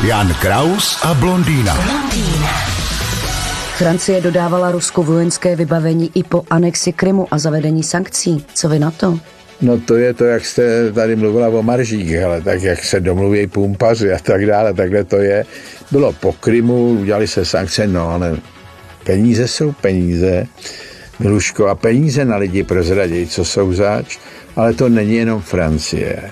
Jan Kraus a blondýna. Francie dodávala Rusku vojenské vybavení i po anexi Krymu a zavedení sankcí. Co vy na to? No to je to, jak jste tady mluvila o maržích, ale tak jak se domluví pumpaři a tak dále, takhle to je. Bylo po Krymu, udělali se sankce, no ale peníze jsou peníze, Miluško, a peníze na lidi prozradějí, co jsou zač, ale to není jenom Francie.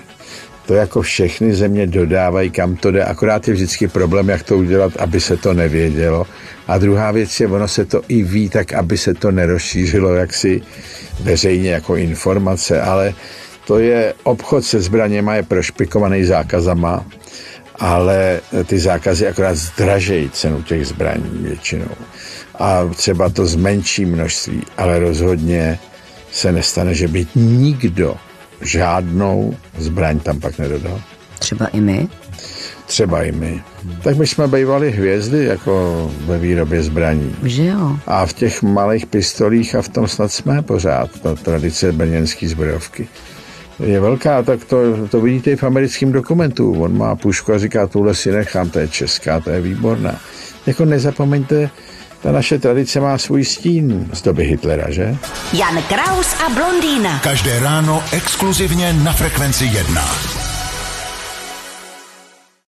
To jako všechny země dodávají, kam to jde, akorát je vždycky problém, jak to udělat, aby se to nevědělo. A druhá věc je, ono se to i ví, tak aby se to nerozšířilo jaksi veřejně jako informace, ale to je obchod se zbraněma je prošpikovaný zákazama, ale ty zákazy akorát zdražejí cenu těch zbraní většinou. A třeba to zmenší množství, ale rozhodně se nestane, že by nikdo žádnou zbraň tam pak nedodal. Třeba i my? Třeba i my. Tak my jsme bývali hvězdy jako ve výrobě zbraní. Že jo. A v těch malých pistolích a v tom snad jsme pořád, ta tradice brněnský zbrojovky. Je velká, tak to, to vidíte i v americkém dokumentu. On má pušku a říká, tuhle si nechám, to je česká, to je výborná. Jako nezapomeňte, ta naše tradice má svůj stín z doby Hitlera, že? Jan Kraus a blondýna. Každé ráno exkluzivně na Frekvenci 1.